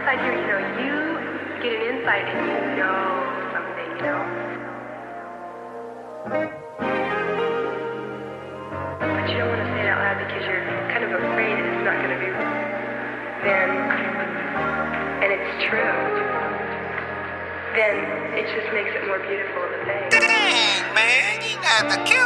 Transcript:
inside here, you know, you get an insight and you know something, you know. But you don't want to say it out loud because you're kind of afraid it's not going to be then, and it's true. Then it just makes it more beautiful of a thing. Dang, man, you got the kill.